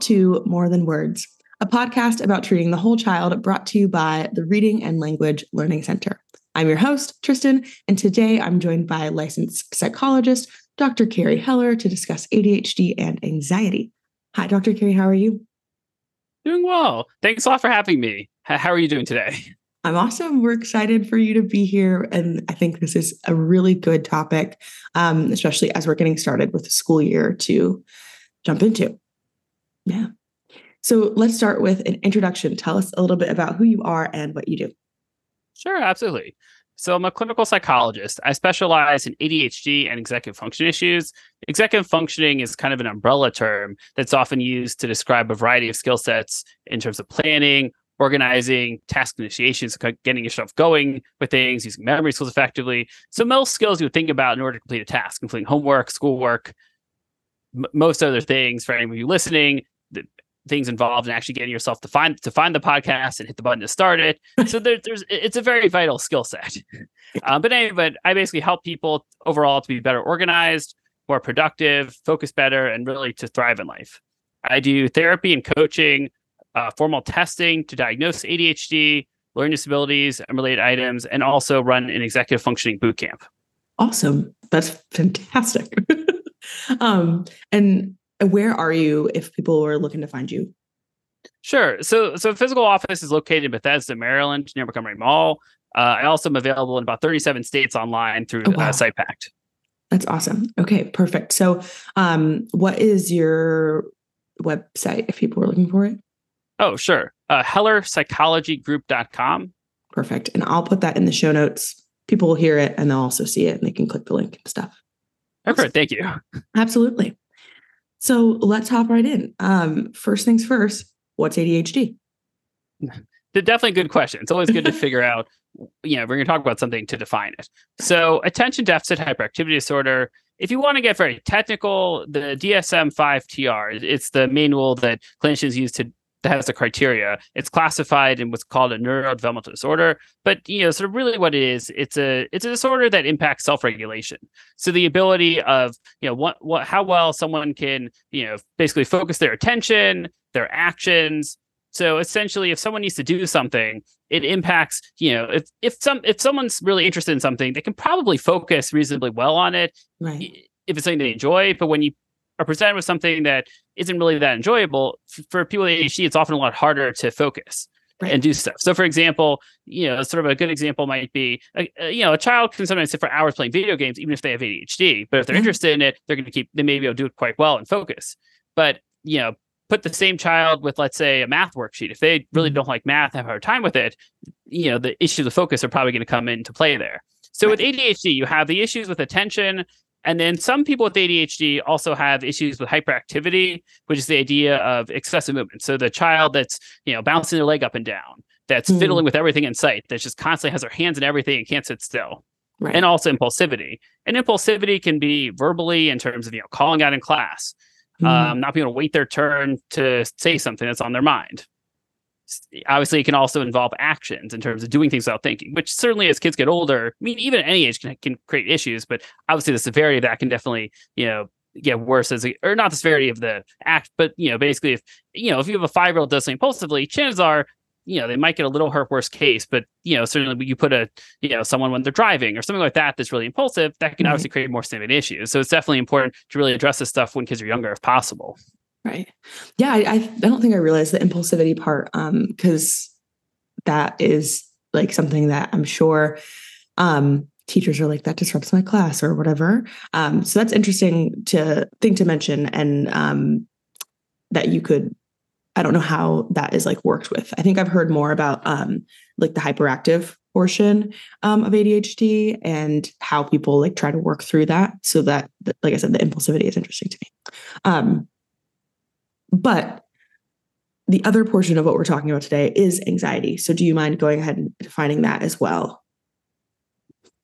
To More Than Words, a podcast about treating the whole child brought to you by the Reading and Language Learning Center. I'm your host, Tristan, and today I'm joined by licensed psychologist, Dr. Carey Heller, to discuss ADHD and anxiety. Hi, Dr. Carey, how are you? Doing well. Thanks a lot for having me. How are you doing today? I'm awesome. We're excited for you to be here. And I think this is a really good topic, um, especially as we're getting started with the school year to jump into. Yeah. So let's start with an introduction. Tell us a little bit about who you are and what you do. Sure, absolutely. So I'm a clinical psychologist. I specialize in ADHD and executive function issues. Executive functioning is kind of an umbrella term that's often used to describe a variety of skill sets in terms of planning, organizing, task initiations, getting yourself going with things, using memory skills effectively. So most skills you would think about in order to complete a task, including homework, schoolwork, m- most other things for any of you listening things involved in actually getting yourself to find to find the podcast and hit the button to start it. So there, there's it's a very vital skill set. Uh, but anyway, but I basically help people overall to be better organized, more productive, focus better, and really to thrive in life. I do therapy and coaching, uh, formal testing to diagnose ADHD, learning disabilities, and related items, and also run an executive functioning boot camp. Awesome. That's fantastic. um, and where are you if people are looking to find you? Sure. So, so physical office is located in Bethesda, Maryland, near Montgomery Mall. Uh, I also am available in about 37 states online through oh, wow. uh. That's awesome. Okay, perfect. So, um, what is your website if people are looking for it? Oh, sure. Uh, HellerPsychologyGroup.com. Perfect. And I'll put that in the show notes. People will hear it and they'll also see it and they can click the link and stuff. Perfect. Thank you. Absolutely. So let's hop right in. Um, first things first, what's ADHD? Definitely good question. It's always good to figure out, you know, we're going to talk about something to define it. So, attention deficit hyperactivity disorder. If you want to get very technical, the DSM 5 TR, it's the manual that clinicians use to that has the criteria. It's classified in what's called a neurodevelopmental disorder, but you know, sort of really what it is, it's a it's a disorder that impacts self-regulation. So the ability of you know what what how well someone can you know basically focus their attention, their actions. So essentially, if someone needs to do something, it impacts you know if if some if someone's really interested in something, they can probably focus reasonably well on it. Right. If it's something they enjoy, but when you are presented with something that isn't really that enjoyable, for people with ADHD, it's often a lot harder to focus. Right. and do stuff. So, for example, you know, sort of a good example might be, uh, uh you know, a child can sometimes sit for hours playing video games, even if they have ADHD. But if they're mm-hmm. interested in it, they're going to keep, they may be able to do it quite well and focus. But you know, put the same child with, let's say, a math worksheet. If they really mm-hmm. don't like math, have a hard time with it, you know, the issues of focus are probably going to come into play there. So right. with ADHD, you have the issues with attention, and then some people with ADHD also have issues with hyperactivity, which is the idea of excessive movement. So the child that's, you know, bouncing their leg up and down, that's mm. fiddling with everything in sight, that just constantly has their hands in everything and can't sit still. Right. And also impulsivity. And impulsivity can be verbally in terms of, you know, calling out in class, mm. um, not being able to wait their turn to say something that's on their mind obviously it can also involve actions in terms of doing things without thinking which certainly as kids get older i mean even at any age can, can create issues but obviously the severity of that can definitely you know get worse as a, or not the severity of the act but you know basically if you know if you have a five year old does something impulsively chances are you know they might get a little hurt worse case but you know certainly you put a you know someone when they're driving or something like that that's really impulsive that can mm-hmm. obviously create more significant issues so it's definitely important to really address this stuff when kids are younger if possible Right. Yeah, I, I don't think I realized the impulsivity part um because that is like something that I'm sure um teachers are like that disrupts my class or whatever. Um so that's interesting to think to mention and um that you could I don't know how that is like worked with. I think I've heard more about um like the hyperactive portion um, of ADHD and how people like try to work through that so that like I said the impulsivity is interesting to me. Um but the other portion of what we're talking about today is anxiety. So do you mind going ahead and defining that as well?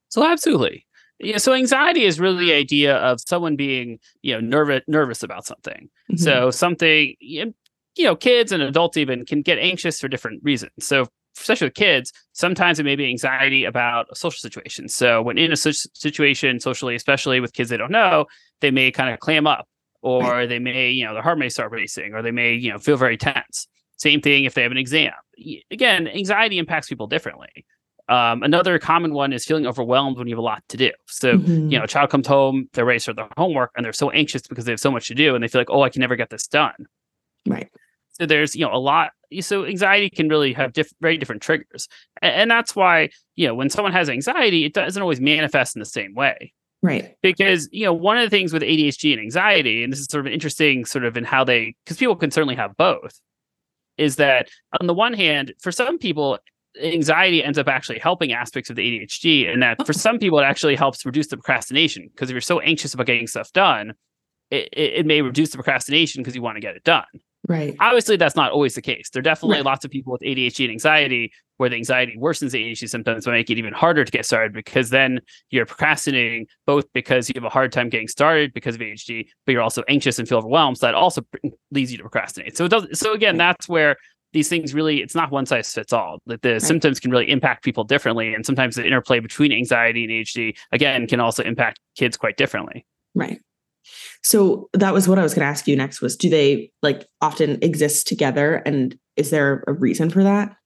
So absolutely. Yeah, so anxiety is really the idea of someone being, you know, nervous nervous about something. Mm-hmm. So something you know, kids and adults even can get anxious for different reasons. So especially with kids, sometimes it may be anxiety about a social situation. So when in a situation socially, especially with kids they don't know, they may kind of clam up or right. they may, you know, their heart may start racing, or they may, you know, feel very tense. Same thing if they have an exam. Again, anxiety impacts people differently. Um, another common one is feeling overwhelmed when you have a lot to do. So, mm-hmm. you know, a child comes home, they're ready for their homework, and they're so anxious because they have so much to do, and they feel like, oh, I can never get this done. Right. So there's, you know, a lot. So anxiety can really have diff- very different triggers, and, and that's why, you know, when someone has anxiety, it doesn't always manifest in the same way. Right. Because, you know, one of the things with ADHD and anxiety, and this is sort of interesting, sort of in how they, because people can certainly have both, is that on the one hand, for some people, anxiety ends up actually helping aspects of the ADHD, and that for oh. some people, it actually helps reduce the procrastination. Because if you're so anxious about getting stuff done, it, it may reduce the procrastination because you want to get it done. Right. Obviously, that's not always the case. There are definitely right. lots of people with ADHD and anxiety where the anxiety worsens the ADHD symptoms and make it even harder to get started because then you're procrastinating both because you have a hard time getting started because of ADHD, but you're also anxious and feel overwhelmed. So that also leads you to procrastinate. So it does. So again, that's where these things really it's not one size fits all that the right. symptoms can really impact people differently and sometimes the interplay between anxiety and ADHD again can also impact kids quite differently right so that was what I was going to ask you next was do they like often exist together and is there a reason for that?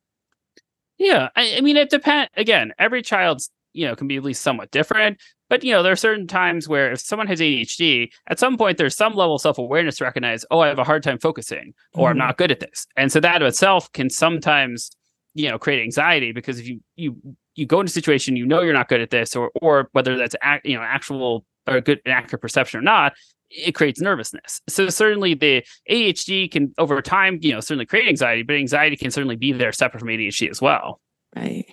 Yeah, I, I mean it depends again, every child's, you know, can be at least somewhat different, but you know, there are certain times where if someone has ADHD, at some point there's some level of self-awareness to recognize, oh, I have a hard time focusing or mm-hmm. I'm not good at this. And so that of itself can sometimes, you know, create anxiety because if you you you go into a situation you know you're not good at this or or whether that's act, you know actual or good an accurate perception or not it creates nervousness. So certainly the adhd can over time you know certainly create anxiety but anxiety can certainly be there separate from adhd as well. Right.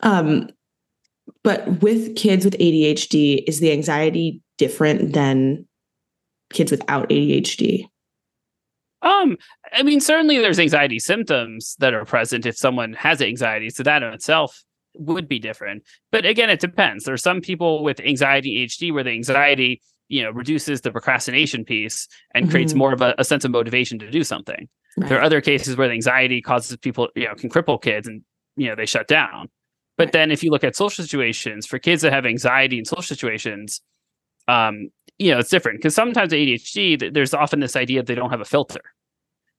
Um but with kids with adhd is the anxiety different than kids without adhd um, I mean, certainly there's anxiety symptoms that are present if someone has anxiety. So that in itself would be different. But again, it depends. There are some people with anxiety HD where the anxiety, you know, reduces the procrastination piece and mm-hmm. creates more of a, a, sense of motivation to do something. Right. There are other cases where the anxiety causes people, you know, can cripple kids and, you know, they shut down. But right. then if you look at social situations for kids that have anxiety in social situations, um, you know, it's different because sometimes ADHD, there's often this idea that they don't have a filter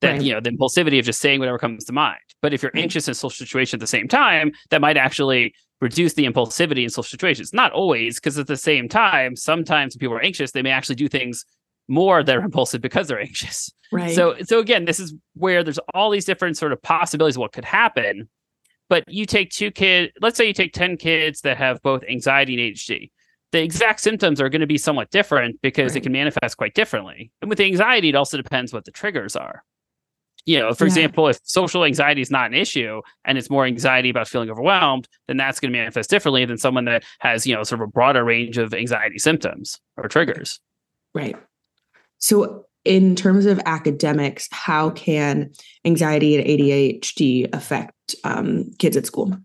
that right. you know the impulsivity of just saying whatever comes to mind. But if you're anxious in social situation at the same time that might actually reduce the impulsivity in social situations. Not always because at the same time sometimes when people are anxious they may actually do things more that are impulsive because they're anxious. Right. so so again this is where there's all these different sort of possibilities of what could happen. But you take two kids let's say you take 10 kids that have both anxiety and adhd the exact symptoms are going to be somewhat different because right. it can manifest quite differently. And with anxiety it also depends what the triggers are you know, for yeah. example, if social anxiety is not an issue and it's more anxiety about feeling overwhelmed, then that's going to manifest differently than someone that has, you know, sort of a broader range of anxiety symptoms or triggers. Right. So, in terms of academics, how can anxiety and ADHD affect um, kids at school?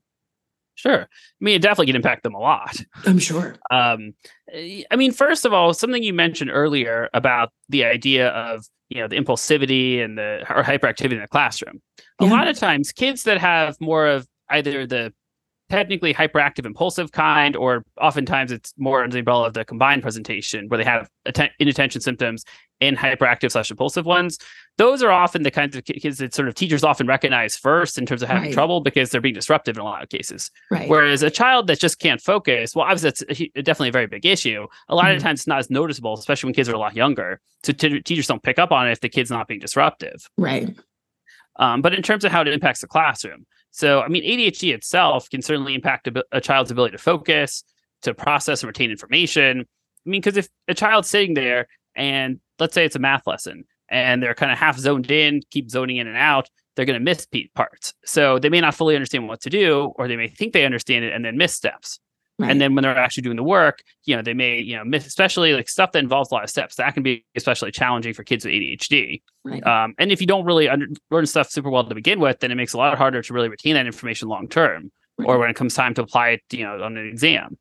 Sure. I mean, it definitely can impact them a lot. I'm sure. Um, I mean, first of all, something you mentioned earlier about the idea of you know the impulsivity and the or hyperactivity in the classroom. A yeah. lot of times, kids that have more of either the technically hyperactive impulsive kind or oftentimes it's more under the umbrella of the combined presentation where they have atten- inattention symptoms and hyperactive slash impulsive ones those are often the kinds of kids that sort of teachers often recognize first in terms of having right. trouble because they're being disruptive in a lot of cases right. whereas a child that just can't focus well obviously that's a, definitely a very big issue a lot mm-hmm. of times it's not as noticeable especially when kids are a lot younger so t- teachers don't pick up on it if the kid's not being disruptive right um, but in terms of how it impacts the classroom so, I mean, ADHD itself can certainly impact a, a child's ability to focus, to process and retain information. I mean, because if a child's sitting there and let's say it's a math lesson and they're kind of half zoned in, keep zoning in and out, they're going to miss parts. So they may not fully understand what to do, or they may think they understand it and then miss steps. Right. And then when they're actually doing the work, you know, they may, you know, miss, especially like stuff that involves a lot of steps. That can be especially challenging for kids with ADHD. Right. Um, and if you don't really under, learn stuff super well to begin with, then it makes it a lot harder to really retain that information long term, right. or when it comes time to apply it, you know, on an exam.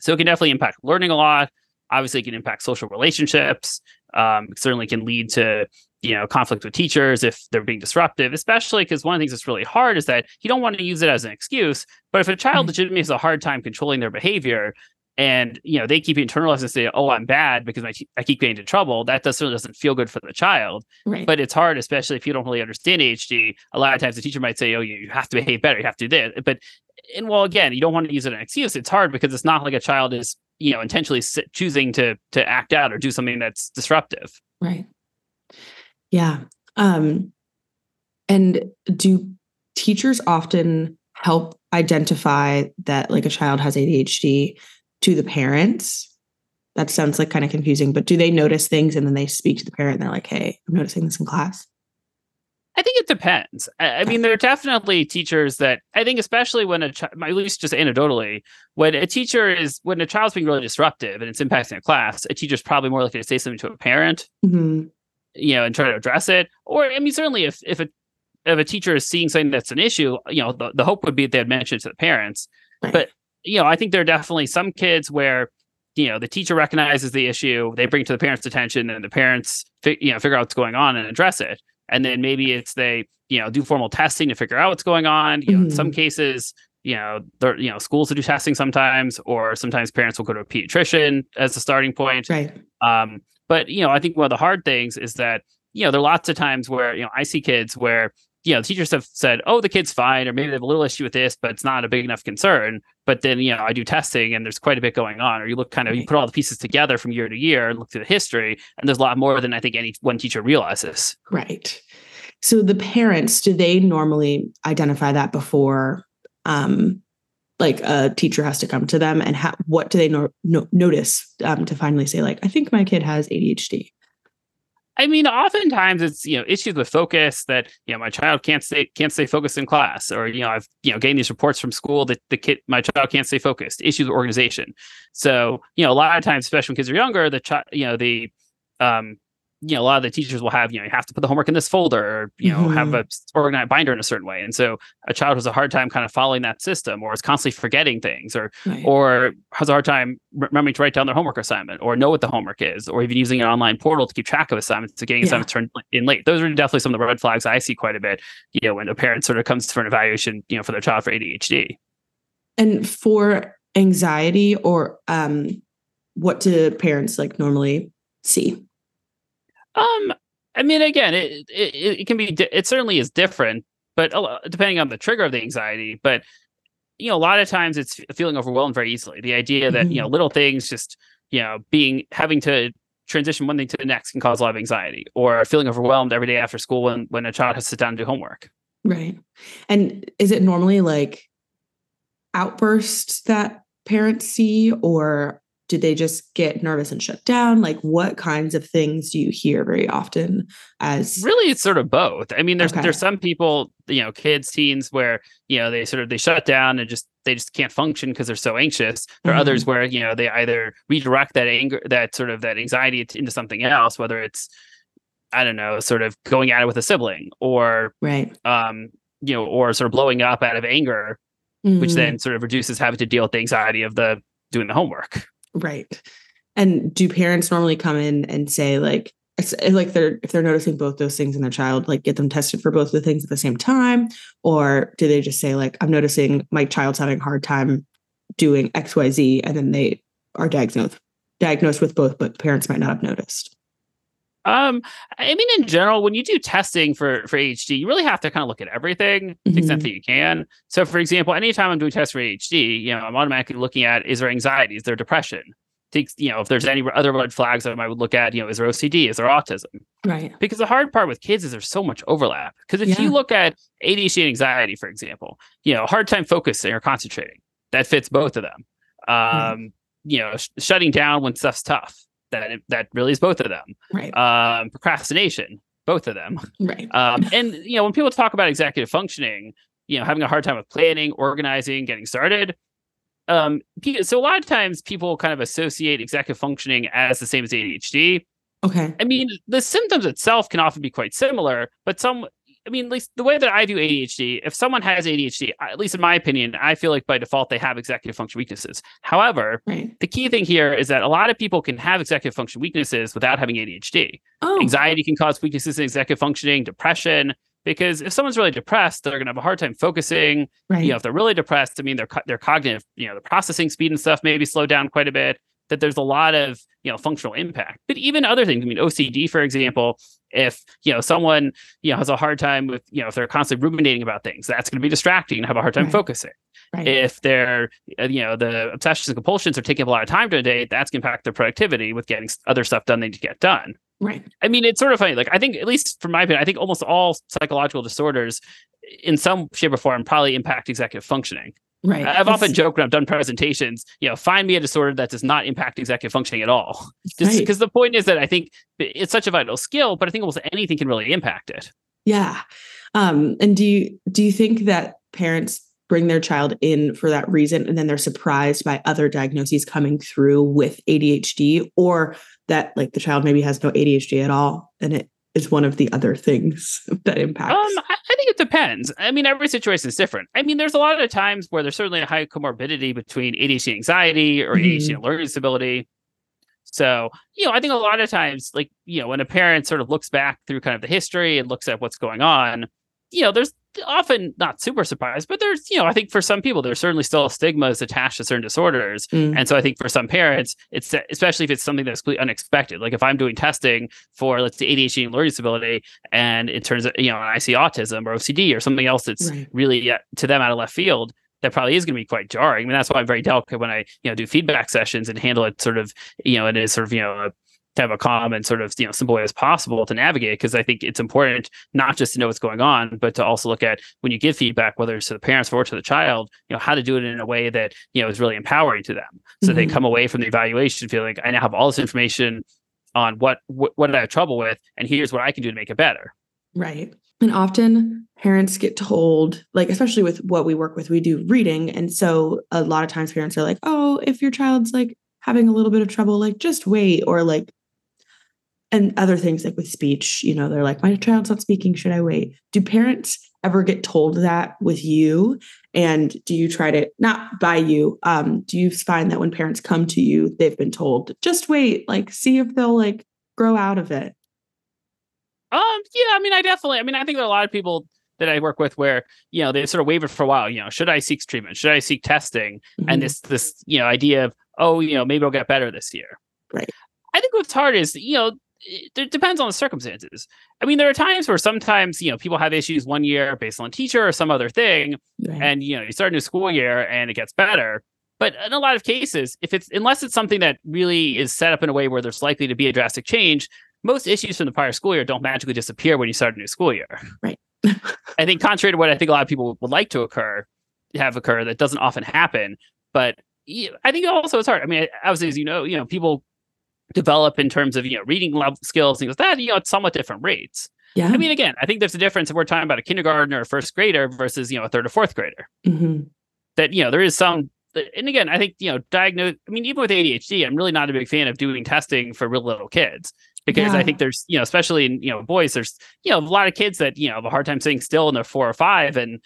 So it can definitely impact learning a lot. Obviously, it can impact social relationships. Um, certainly can lead to you know conflict with teachers if they're being disruptive especially because one of the things that's really hard is that you don't want to use it as an excuse but if a child mm-hmm. legitimately has a hard time controlling their behavior and you know they keep internalizing and say oh i'm bad because my i keep getting into trouble that does, certainly doesn't feel good for the child right. but it's hard especially if you don't really understand ADHD a lot of times the teacher might say oh you have to behave better you have to do this but and well again you don't want to use it as an excuse it's hard because it's not like a child is you know intentionally choosing to to act out or do something that's disruptive right yeah um and do teachers often help identify that like a child has ADHD to the parents? That sounds like kind of confusing, but do they notice things and then they speak to the parent and they're like, hey, I'm noticing this in class? I think it depends. I, mean, there are definitely teachers that I think, especially when a child, at least just anecdotally, when a teacher is, when a child's being really disruptive and it's impacting a class, a teacher's probably more likely to say something to a parent, mm-hmm. You know, and try to address it. Or, I mean, certainly if, if a, if a teacher is seeing something that's an issue, you know, the, the hope would be that they'd mention it to the parents. Right. But you know, I think there are definitely some kids where you know the teacher recognizes the issue, they bring to the parents' attention, and the parents fi- you know figure out what's going on and address it. And then maybe it's they you know do formal testing to figure out what's going on. You know, mm-hmm. in some mm-hmm. cases, you know, there you know schools will do testing sometimes, or sometimes parents will go to a pediatrician as a starting point. Right. Um, but you know, I think one of the hard things is that you know there are lots of times where you know I see kids where you know, teachers have said, oh, the kid's fine, or maybe they have a little issue with this, but it's not a big enough concern. But then, you know, I do testing and there's quite a bit going on. Or you look kind of, you put all the pieces together from year to year and look through the history, and there's a lot more than I think any one teacher realizes. Right. So the parents, do they normally identify that before um like a teacher has to come to them and ha- what do they no- no- notice um, to finally say like i think my kid has adhd I mean, oftentimes it's you know issues with focus that you know my child can't stay can't stay focused in class, or you know I've you know getting these reports from school that the kid my child can't stay focused. Issues with organization. So you know a lot of times, especially when kids are younger, the child you know the um you know, a lot of the teachers will have, you know, you have to put the homework in this folder or, you know, mm-hmm. have a organized binder in a certain way. And so a child has a hard time kind of following that system or is constantly forgetting things or, right. or has a hard time remembering to write down their homework assignment or know what the homework is, or even using an online portal to keep track of assignments to getting yeah. assignments turned in late. Those are definitely some of the red flags I see quite a bit, you know, when a parent sort of comes for an evaluation, you know, for their child for ADHD. And for anxiety or, um, what do parents like normally see? Um, I mean, again, it it, it can be it certainly is different, but depending on the trigger of the anxiety. But you know, a lot of times it's feeling overwhelmed very easily. The idea that mm-hmm. you know little things just you know being having to transition one thing to the next can cause a lot of anxiety, or feeling overwhelmed every day after school when when a child has to sit down and do homework. Right. And is it normally like outbursts that parents see, or do they just get nervous and shut down like what kinds of things do you hear very often as really it's sort of both i mean there's okay. there's some people you know kids teens where you know they sort of they shut down and just they just can't function because they're so anxious there are mm-hmm. others where you know they either redirect that anger that sort of that anxiety into something else whether it's i don't know sort of going at it with a sibling or right um you know or sort of blowing up out of anger mm-hmm. which then sort of reduces having to deal with the anxiety of the doing the homework Right. And do parents normally come in and say like like they're if they're noticing both those things in their child, like get them tested for both the things at the same time, or do they just say like I'm noticing my child's having a hard time doing X Y Z, and then they are diagnosed diagnosed with both, but parents might not have noticed. Um, I mean, in general, when you do testing for for ADHD, you really have to kind of look at everything mm-hmm. to the extent mm-hmm. that you can. So, for example, anytime I'm doing tests for ADHD, you know, I'm automatically looking at is there anxiety, is there depression, Takes, you know, if there's any other red flags that I would look at, you know, is there OCD, is there autism? Right. Because the hard part with kids is there's so much overlap. Because if yeah. you look at ADHD and anxiety, for example, you know, hard time focusing or concentrating, that fits both of them. Um, mm-hmm. you know, sh- shutting down when stuff's tough that that really is both of them. Right. Um, procrastination, both of them. Right. Um, and you know, when people talk about executive functioning, you know, having a hard time with planning, organizing, getting started. Um, so a lot of times people kind of associate executive functioning as the same as ADHD. Okay. I mean, the symptoms itself can often be quite similar, but some I mean, at least the way that I view ADHD, if someone has ADHD, at least in my opinion, I feel like by default they have executive function weaknesses. However, right. the key thing here is that a lot of people can have executive function weaknesses without having ADHD. Oh. Anxiety can cause weaknesses in executive functioning, depression, because if someone's really depressed, they're going to have a hard time focusing. Right. You know, if they're really depressed, I mean, their their cognitive, you know, the processing speed and stuff maybe slow down quite a bit. That there's a lot of you know functional impact, but even other things. I mean, OCD, for example, if you know someone you know has a hard time with you know if they're constantly ruminating about things, that's going to be distracting and have a hard time Right. focusing. Right. If they're uh, you know the obsessions and compulsions are taking up a lot of time during the day, that's going to impact their productivity with getting other stuff done they need to get done. right. I mean, it's sort of funny. Like, I think, at least from my opinion, I think almost all psychological disorders, in some shape or form, probably impact executive functioning. Right. I've often joked when I've done presentations, you know, find me a disorder that does not impact executive functioning at all. Just Right. because the point is that I think it's such a vital skill, but I think almost anything can really impact it. Yeah. Um, and do you do you think that parents bring their child in for that reason and then they're surprised by other diagnoses coming through with ADHD or that like the child maybe has no ADHD at all and it is one of the other things that impacts? Um, I, I think it depends. I mean, every situation is different. I mean, there's a lot of times where there's certainly a high comorbidity between ADHD anxiety or ADHD and mm-hmm. learning disability. So, you know, I think a lot of times, like, you know, when a parent sort of looks back through kind of the history and looks at what's going on, you know, there's often not super surprised, but there's, you know, I think for some people, there's certainly still stigmas attached to certain disorders. Mm, And so I think for some parents, it's especially if it's something that's completely unexpected. Like if I'm doing testing for let's say ADHD and learning disability, and it turns out you know I see autism or OCD or something else that's Right. really uh, to them out of left field, that probably is going to be quite jarring. I mean that's why I'm very delicate when I you know do feedback sessions and handle it sort of you know in a sort of you know a, to have a calm and sort of you know simple way as possible to navigate because I think it's important not just to know what's going on, but to also look at when you give feedback, whether it's to the parents or to the child, you know how to do it in a way that you know is really empowering to them so they Mhm. come away from the evaluation feeling I now have all this information on what what, did I have trouble with, and here's what I can do to make it better. Right. And often parents get told, like, especially with what we work with, we do reading. And so a lot of times parents are like, oh, if your child's like having a little bit of trouble, like just wait. Or like, and other things like with speech, you know, they're like, my child's not speaking. Should I wait? Do parents ever get told that with you? And do you try to, not by you, um, do you find that when parents come to you, they've been told, just wait, like, see if they'll like grow out of it? Um, yeah, I mean, I definitely, I mean, I think there are a lot of people that I work with where you know they sort of wavered for a while. You know, should I seek treatment? Should I seek testing? Mhm. And this this you know idea of oh, you know, maybe I'll get better this year. Right. I think what's hard is you know it, it depends on the circumstances. I mean, there are times where sometimes you know people have issues one year based on teacher or some other thing, Right. and you know you start a new school year and it gets better. But in a lot of cases, if it's unless it's something that really is set up in a way where there's likely to be a drastic change, most issues from the prior school year don't magically disappear when you start a new school year. Right. I think contrary to what I think a lot of people would like to occur, have occur, that doesn't often happen. But I think also it's hard. I mean, obviously, as you know, you know, people develop in terms of you know reading level skills, things like that. You know, at somewhat different rates. yeah. I mean, again, I think there's a difference if we're talking about a kindergartner or a first grader versus you know a third or fourth grader. Mhm. That you know there is some. And again, I think you know diagnose. I mean, even with ADHD, I'm really not a big fan of doing testing for real little kids because I think there's you know especially in you know boys, there's you know a lot of kids that you know have a hard time sitting still and they're four or five, and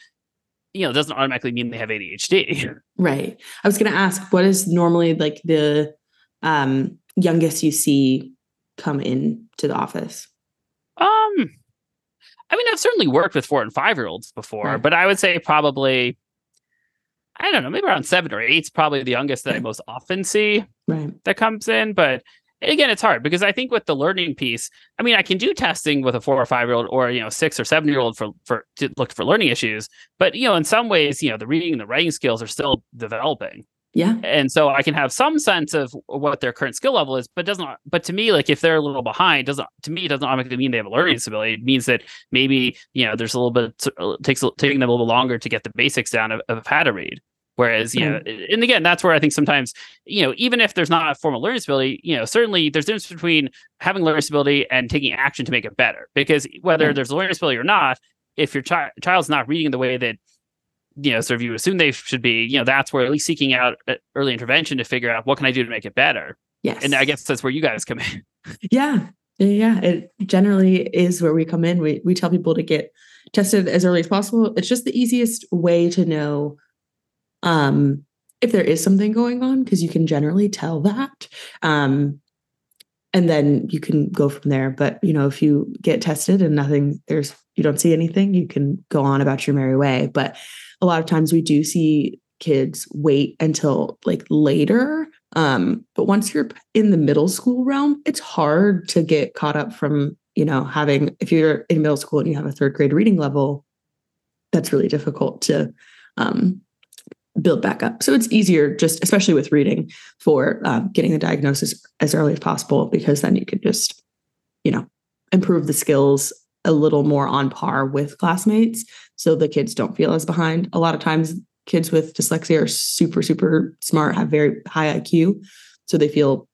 you know it doesn't automatically mean they have ADHD. Right. I was going to ask, what is normally like the um, youngest you see come in to the office? Um, I mean, I've certainly worked with four and five year olds before, Right. but I would say probably, I don't know, maybe around seven or eight's probably the youngest that I most often see Right. that comes in. But again, it's hard because I think with the learning piece, I mean, I can do testing with a four or five year old or you know six or seven year old for for to look for learning issues, but you know, in some ways, you know, the reading and the writing skills are still developing Yeah. and so I can have some sense of what their current skill level is, but doesn't. But to me, like if they're a little behind, doesn't to me it doesn't automatically mean they have a learning disability. It means that maybe you know there's a little bit uh, takes taking them a little longer to get the basics down of, of how to read. Whereas you know, and again, that's where I think sometimes you know even if there's not a formal learning disability, you know certainly there's a difference between having learning disability and taking action to make it better. Because whether there's a learning disability or not, if your chi- child's not reading the way that you know, sort of you assume they should be, you know, that's where at least seeking out uh, early intervention to figure out what can I do to make it better. Yes. And I guess that's where you guys come in. yeah. Yeah. It generally is where we come in. We, we tell people to get tested as early as possible. It's just the easiest way to know um, if there is something going on because you can generally tell that. Um, and then you can go from there. But you know, if you get tested and nothing, there's you don't see anything, you can go on about your merry way. But a lot of times we do see kids wait until like later. Um, but once you're in the middle school realm, it's hard to get caught up from, you know, having if you're in middle school and you have a third grade reading level, that's really difficult to um, build back up. So it's easier, just especially with reading, for um, getting the diagnosis as early as possible because then you could just, you know, improve the skills a little more on par with classmates so the kids don't feel as behind. A lot of times, kids with dyslexia are super, super smart, have very high IQ. So they feel,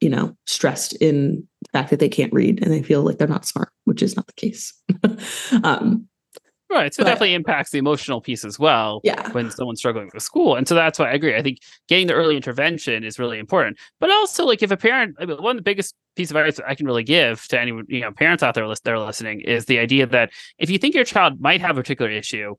you know, stressed in the fact that they can't read and they feel like they're not smart, which is not the case. um, Right. So but, it definitely impacts the emotional piece as well. Yeah. When someone's struggling with school. And so that's why I agree. I think getting the early intervention is really important. But also, like, if a parent, I mean, one of the biggest piece of advice I can really give to any you know parents out there that are listening is the idea that if you think your child might have a particular issue,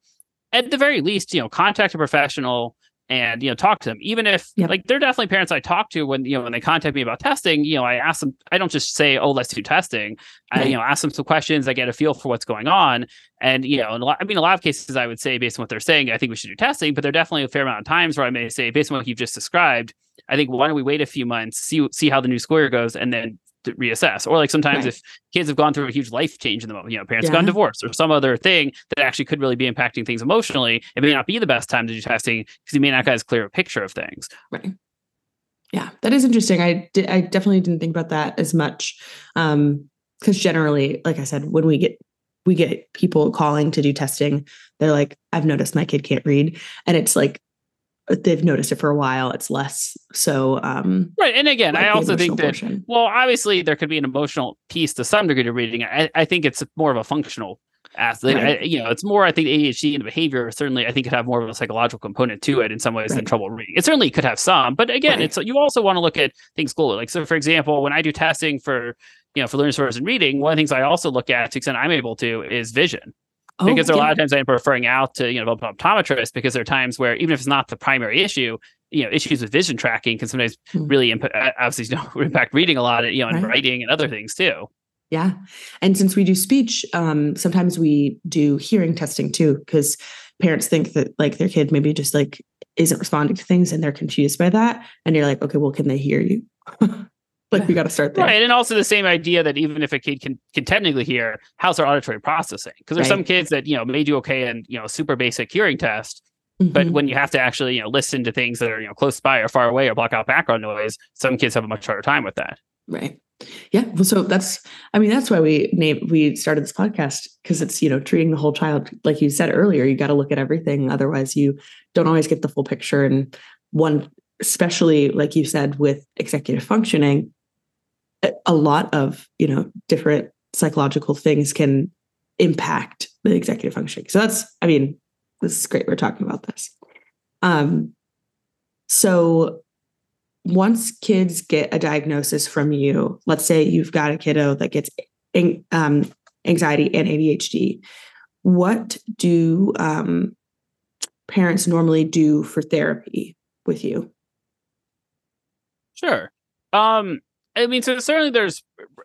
at the very least, you know, contact a professional and you know talk to them even if yep. like they're definitely parents i talk to when you know when they contact me about testing you know i ask them i don't just say oh let's do testing right. i you know ask them some questions i get a feel for what's going on and you know lot, i mean a lot of cases i would say based on what they're saying i think we should do testing but there are definitely a fair amount of times where i may say based on what you've just described i think why don't we wait a few months see see how the new school year goes and then to reassess. Or like sometimes right. if kids have gone through a huge life change in the moment, you know, parents yeah. gone divorced or some other thing that actually could really be impacting things emotionally, it may not be the best time to do testing because you may not get as clear a picture of things. Right. Yeah, that is interesting. I did, I definitely didn't think about that as much. Um, because generally, like I said, when we get we get people calling to do testing, they're like, I've noticed my kid can't read. And it's like they've noticed it for a while it's less so um right and again like i also think that portion. well obviously there could be an emotional piece to some degree to reading i, I think it's more of a functional aspect right. I, you know it's more i think adhd and behavior certainly i think could have more of a psychological component to it in some ways right. than trouble reading it certainly could have some but again right. it's you also want to look at things globally like so for example when i do testing for you know for learning disorders and reading one of the things i also look at to extent i'm able to is vision Oh, because there are yeah. a lot of times I'm referring out to you know optometrists because there are times where even if it's not the primary issue, you know issues with vision tracking can sometimes mm. really imp- obviously you know, impact reading a lot, you know, and right. writing and other things too. Yeah, and since we do speech, um, sometimes we do hearing testing too because parents think that like their kid maybe just like isn't responding to things and they're confused by that, and you're like, okay, well, can they hear you? like we got to start there. Right. And also the same idea that even if a kid can, can technically hear, how's their auditory processing? Because there's right. some kids that, you know, may do okay in, you know, super basic hearing test. Mm-hmm. But when you have to actually, you know, listen to things that are, you know, close by or far away or block out background noise, some kids have a much harder time with that. Right. Yeah. Well, so that's, I mean, that's why we named, we started this podcast because it's, you know, treating the whole child. Like you said earlier, you got to look at everything. Otherwise, you don't always get the full picture. And one, especially like you said, with executive functioning, a lot of you know different psychological things can impact the executive functioning so that's i mean this is great we're talking about this. Um so once kids get a diagnosis from you let's say you've got a kiddo that gets um, anxiety and adhd what do um, parents normally do for therapy with you? Sure. Um I mean, so certainly there's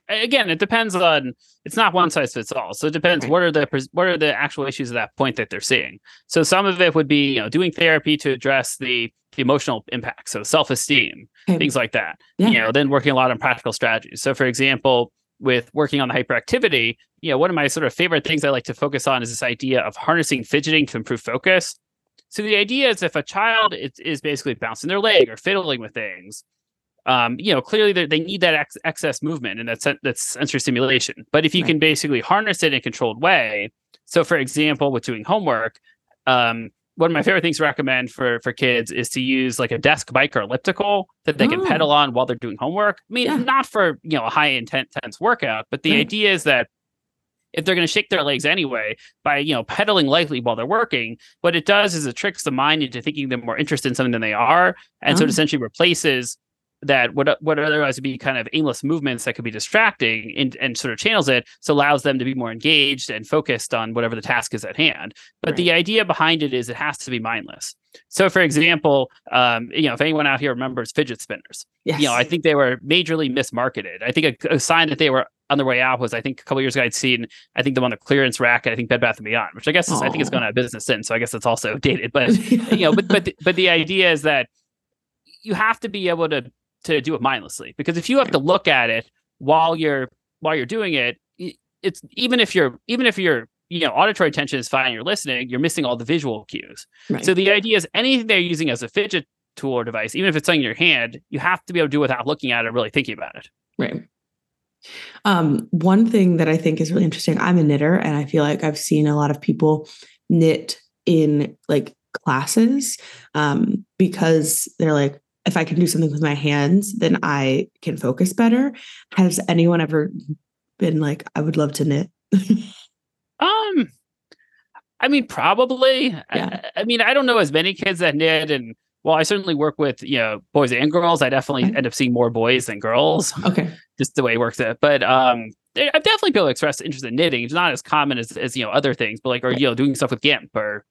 again, it depends on it's not one size fits all. So it depends right. what are the what are the actual issues at that point that they're seeing. So some of it would be you know doing therapy to address the, the emotional impact, so self esteem, okay. things like that. Yeah. You know, then working a lot on practical strategies. So for example, with working on the hyperactivity, you know, one of my sort of favorite things I like to focus on is this idea of harnessing fidgeting to improve focus. So the idea is if a child is, is basically bouncing their leg or fiddling with things, um, you know, clearly they need that ex- excess movement and that's that's sensory stimulation. But if you right. can basically harness it in a controlled way, so for example, with doing homework, um, one of my favorite things to recommend for for kids is to use like a desk bike or elliptical that they oh. can pedal on while they're doing homework. I mean, yeah. not for you know a high intense workout, but the right. idea is that if they're going to shake their legs anyway by you know pedaling lightly while they're working what it does is it tricks the mind into thinking they're more interested in something than they are and oh. so it oh. essentially replaces that would would otherwise would be kind of aimless movements that could be distracting and, and sort of channels it so allows them to be more engaged and focused on whatever the task is at hand but right. the idea behind it is it has to be mindless so for example um, you know if anyone out here remembers fidget spinners yes. you know i think they were majorly mismarketed i think a, a sign that they were on their way out was I think a couple years ago I'd seen I think the one the clearance rack at I think Bed Bath and Beyond, which I guess is, I think it's gone out of business since. So I guess it's also dated. But you know, but but but the idea is that you have to be able to to do it mindlessly because if you have to look at it while you're while you're doing it, it's even if you're even if you're you know auditory attention is fine, you're listening, you're missing all the visual cues. Right. So the idea is anything they're using as a fidget tool or device, even if it's on your hand, you have to be able to do it without looking at it, really thinking about it. Right. Um, one thing that I think is really interesting, I'm a knitter and I feel like I've seen a lot of people knit in like classes um, because they're like, if I can do something with my hands, then I can focus better. Has anyone ever been like, I would love to knit? um, I mean, probably. Yeah. I, I, mean, I don't know as many kids that knit, and well, I certainly work with you know boys and girls. I definitely okay. end up seeing more boys than girls. Okay, just the way it works. It, but um, I've definitely people express interest in knitting. It's not as common as as you know other things, but like or you know doing stuff with GIMP or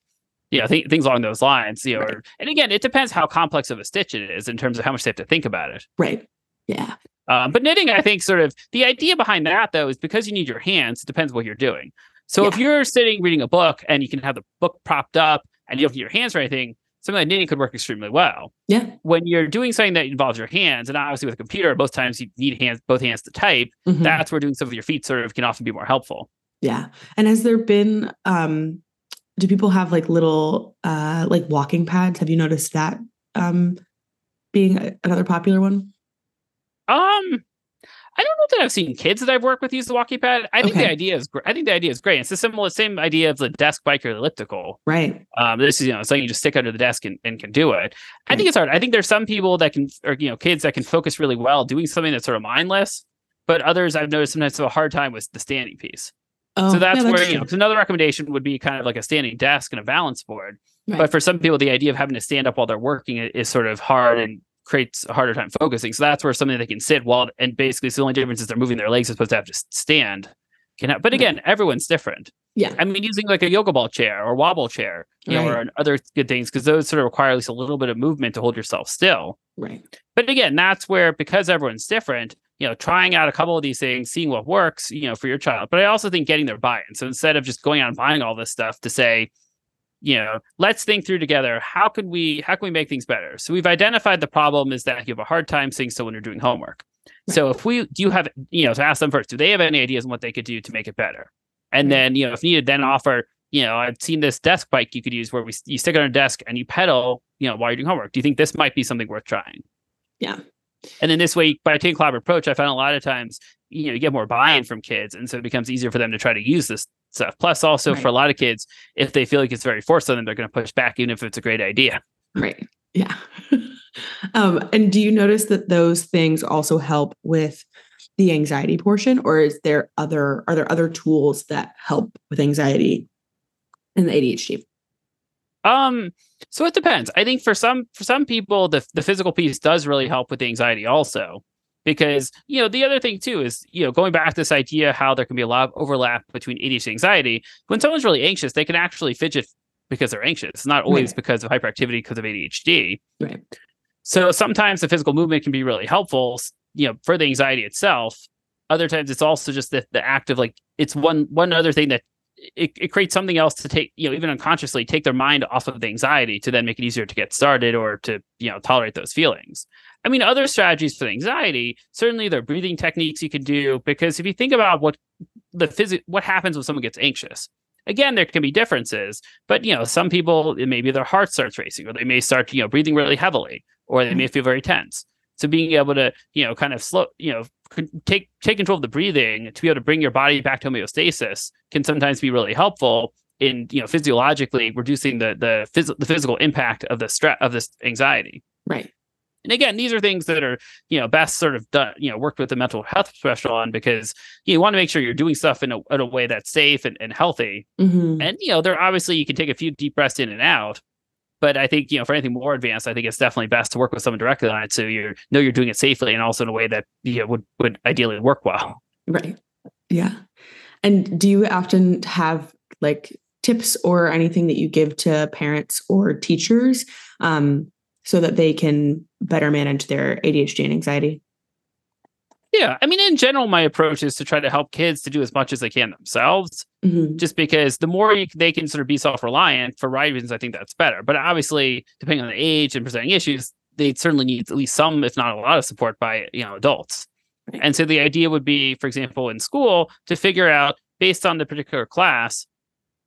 you know th- things along those lines. You know, right. or, and again, it depends how complex of a stitch it is in terms of how much they have to think about it. Right. Yeah. Um, but knitting, I think, sort of the idea behind that though is because you need your hands. It depends what you're doing. So yeah. if you're sitting reading a book and you can have the book propped up and you don't need your hands or anything, something like knitting could work extremely well. Yeah. When you're doing something that involves your hands, and obviously with a computer, most times you need hands, both hands to type. Mm-hmm. That's where doing stuff with your feet sort of can often be more helpful. Yeah. And has there been um do people have like little uh like walking pads? Have you noticed that um being another popular one? Um I don't know that I've seen kids that I've worked with use the walkie pad. I think okay. the idea is great. I think the idea is great. It's the similar same idea of the desk bike or elliptical. Right. Um, this is you know something you just stick under the desk and, and can do it. Right. I think it's hard. I think there's some people that can or you know kids that can focus really well doing something that's sort of mindless, but others I've noticed sometimes have a hard time with the standing piece. Oh, so that's, yeah, that's where you know another recommendation would be kind of like a standing desk and a balance board. Right. But for some people, the idea of having to stand up while they're working is sort of hard and creates a harder time focusing. So that's where something they can sit while and basically so the only difference is they're moving their legs as opposed to have to stand. Can have, but again, right. everyone's different. Yeah. I mean, using like a yoga ball chair or wobble chair, you right. know, or other good things, because those sort of require at least a little bit of movement to hold yourself still. Right. But again, that's where because everyone's different, you know, trying out a couple of these things, seeing what works, you know, for your child. But I also think getting their buy-in. So instead of just going out and buying all this stuff to say, you know let's think through together how can we how can we make things better? So we've identified the problem is that you have a hard time seeing someone you're doing homework. So if we do you have you know to ask them first do they have any ideas on what they could do to make it better? And then you know if needed then offer you know i've seen this desk bike you could use where we you stick it on a desk and you pedal you know while you're doing homework. Do you think this might be something worth trying? Yeah and then this way by taking a collaborative approach i found a lot of times you know you get more buy-in from kids and so it becomes easier for them to try to use this stuff. Plus, also right. for a lot of kids, if they feel like it's very forced on them, they're going to push back, even if it's a great idea. Right. Yeah. um, and do you notice that those things also help with the anxiety portion, or is there other are there other tools that help with anxiety in the ADHD? Um, so it depends. I think for some for some people, the the physical piece does really help with the anxiety also because you know the other thing too is you know going back to this idea how there can be a lot of overlap between ADHD and anxiety. When someone's really anxious, they can actually fidget because they're anxious. It's not always right. because of hyperactivity because of ADHD. Right. So sometimes the physical movement can be really helpful, you know, for the anxiety itself. Other times it's also just the, the act of like it's one one other thing that it, it creates something else to take, you know, even unconsciously take their mind off of the anxiety to then make it easier to get started or to, you know, tolerate those feelings. I mean, other strategies for anxiety, certainly there are breathing techniques you can do because if you think about what the physic what happens when someone gets anxious, again, there can be differences, but you know, some people maybe their heart starts racing or they may start, you know, breathing really heavily or they mm-hmm. may feel very tense. So being able to, you know, kind of slow, you know, take take control of the breathing to be able to bring your body back to homeostasis can sometimes be really helpful in, you know, physiologically reducing the the, phys- the physical impact of the stress of this anxiety. Right. And again, these are things that are, you know, best sort of done, you know, worked with a mental health professional on because you want to make sure you're doing stuff in a, in a way that's safe and, and healthy. Mm-hmm. And, you know, there obviously you can take a few deep breaths in and out. But I think you know for anything more advanced, I think it's definitely best to work with someone directly on it, so you know you're doing it safely and also in a way that you know, would would ideally work well. Right. Yeah. And do you often have like tips or anything that you give to parents or teachers um, so that they can better manage their ADHD and anxiety? Yeah, I mean, in general, my approach is to try to help kids to do as much as they can themselves. Mm-hmm. Just because the more you, they can sort of be self-reliant for right reasons, I think that's better. But obviously, depending on the age and presenting issues, they certainly need at least some, if not a lot, of support by you know adults. Right. And so the idea would be, for example, in school, to figure out based on the particular class,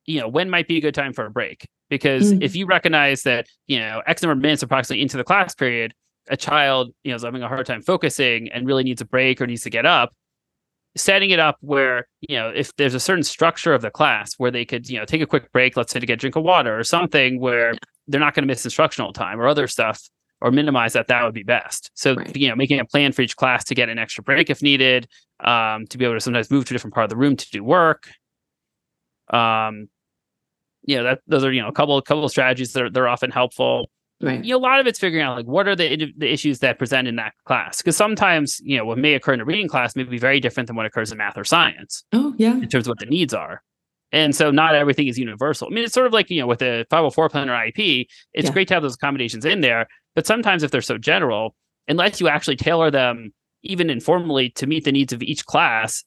you know, when might be a good time for a break. Because mm-hmm. if you recognize that you know X number of minutes approximately into the class period a child you know is having a hard time focusing and really needs a break or needs to get up setting it up where you know if there's a certain structure of the class where they could you know take a quick break let's say to get a drink of water or something where they're not going to miss instructional time or other stuff or minimize that that would be best. So right. you know making a plan for each class to get an extra break if needed um, to be able to sometimes move to a different part of the room to do work. Um you know that those are you know a couple a couple of strategies that are, they're often helpful Right. You know, a lot of it's figuring out like what are the the issues that present in that class because sometimes you know what may occur in a reading class may be very different than what occurs in math or science. Oh yeah. In terms of what the needs are. And so not everything is universal. I mean, it's sort of like, you know, with a 504 plan or IEP, it's yeah. great to have those accommodations in there. But sometimes if they're so general, unless you actually tailor them even informally to meet the needs of each class,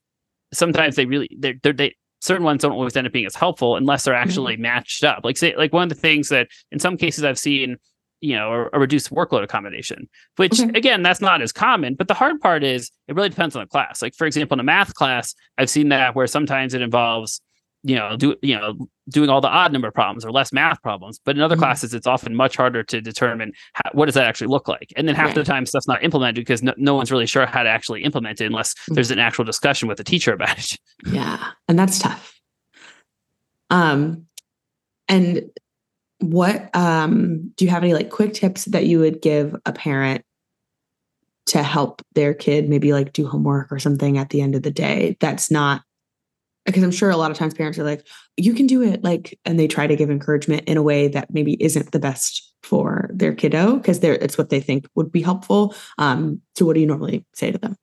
sometimes they really they're, they're, they certain ones don't always end up being as helpful unless they're mm-hmm. actually mm-hmm. matched up. Like say like one of the things that in some cases I've seen you know, a, a reduced workload accommodation, which okay. again, that's not as common. But the hard part is it really depends on the class. Like, for example, in a math class, I've seen that where sometimes it involves, you know, do you know, doing all the odd number problems or less math problems. But in other mm-hmm. classes, it's often much harder to determine how, what does that actually look like. And then half right. the time, stuff's not implemented because no, no, one's really sure how to actually implement it unless mm-hmm. there's an actual discussion with the teacher about it. Yeah, and that's tough. Um, and what um, do you have any like quick tips that you would give a parent to help their kid maybe like do homework or something at the end of the day that's not because i'm sure a lot of times parents are like you can do it like and they try to give encouragement in a way that maybe isn't the best for their kiddo because they're it's what they think would be helpful um so what do you normally say to them?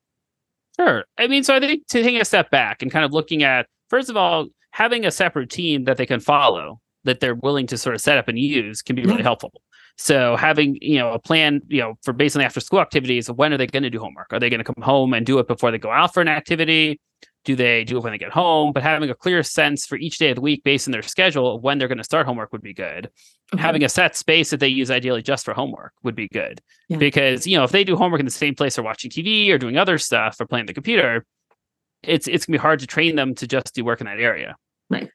Sure. I mean so i think take a step back and kind of looking at first of all having a separate team that they can follow that they're willing to sort of set up and use can be really helpful. So having, you know, a plan, you know, for based on the after school activities, when are they going to do homework? Are they going to come home and do it before they go out for an activity? Do they do it when they get home? But having a clear sense for each day of the week based on their schedule of when they're going to start homework would be good. Okay. Having a set space that they use ideally just for homework would be good. Yeah. Because, you know, if they do homework in the same place or watching TV or doing other stuff or playing the computer, it's it's gonna be hard to train them to just do work in that area. Right.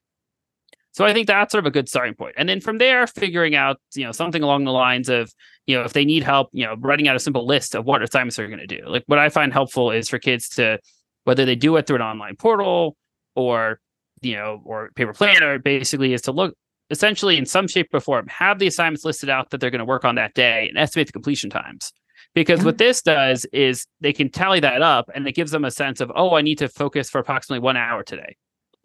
So I think that's sort of a good starting point. And then from there, figuring out, you know, something along the lines of, you know, if they need help, you know, writing out a simple list of what assignments they're going to do. Like what I find helpful is for kids to, whether they do it through an online portal or, you know, or paper planner, basically is to look essentially in some shape or form, have the assignments listed out that they're going to work on that day and estimate the completion times. Because yeah. what this does is they can tally that up and it gives them a sense of, oh, I need to focus for approximately one hour today.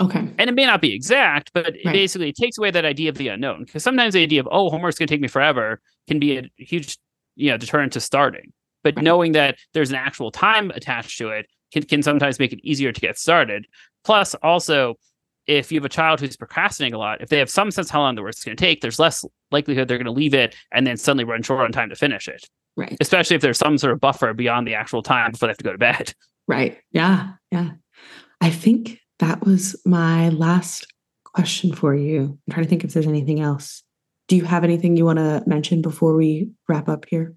Okay. And it may not be exact, but right. basically it takes away that idea of the unknown. Because sometimes the idea of, oh, homework's going to take me forever can be a huge, you know, deterrent to starting. But right. knowing that there's an actual time attached to it can, can sometimes make it easier to get started. Plus, also, if you have a child who's procrastinating a lot, if they have some sense how long the work's going to take, there's less likelihood they're going to leave it and then suddenly run short on time to finish it. Right. Especially if there's some sort of buffer beyond the actual time before they have to go to bed. Right. Yeah. Yeah. I think that was my last question for you. I'm trying to think if there's anything else. Do you have anything you want to mention before we wrap up here?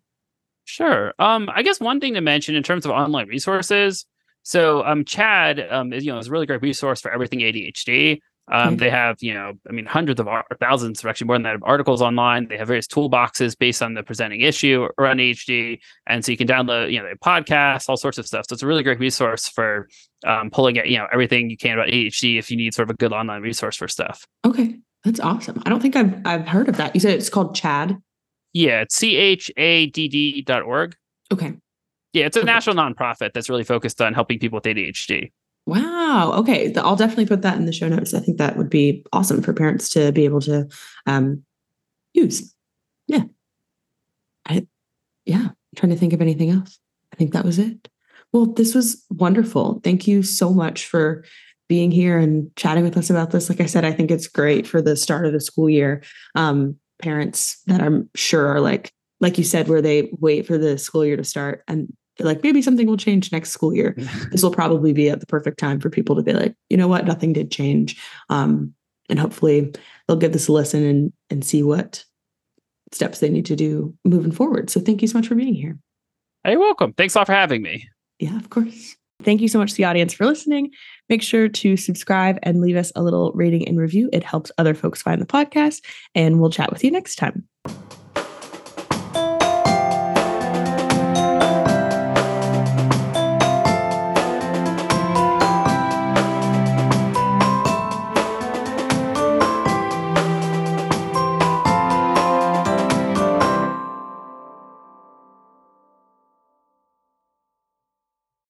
Sure. Um, I guess one thing to mention in terms of online resources. So, um, CHADD, um, is, you know, is a really great resource for everything ADHD. Um. They have, you know, I mean, hundreds of ar- thousands, or actually more than that, of articles online. They have various toolboxes based on the presenting issue around ADHD, and so you can download, you know, podcasts, all sorts of stuff. So it's a really great resource for um, pulling you know, everything you can about ADHD if you need sort of a good online resource for stuff. Okay, that's awesome. I don't think I've I've heard of that. You said it's called CHADD. Yeah, it's c h a d d dot org. Okay. Yeah, it's a national nonprofit that's really focused on helping people with ADHD. Wow. Okay. I'll definitely put that in the show notes. I think that would be awesome for parents to be able to um, use. Yeah. I, yeah, I'm trying to think of anything else. I think that was it. Well, this was wonderful. Thank you so much for being here and chatting with us about this. Like I said, I think it's great for the start of the school year. Um, parents that I'm sure are like, like you said, where they wait for the school year to start and they're like, maybe something will change next school year. this will probably be at the perfect time for people to be like, you know what, nothing did change. Um, and hopefully they'll give this a listen and and see what steps they need to do moving forward. So thank you so much for being here. Hey, welcome. Thanks a lot for having me. Yeah, of course. Thank you so much to the audience for listening. Make sure to subscribe and leave us a little rating and review. It helps other folks find the podcast, and we'll chat with you next time.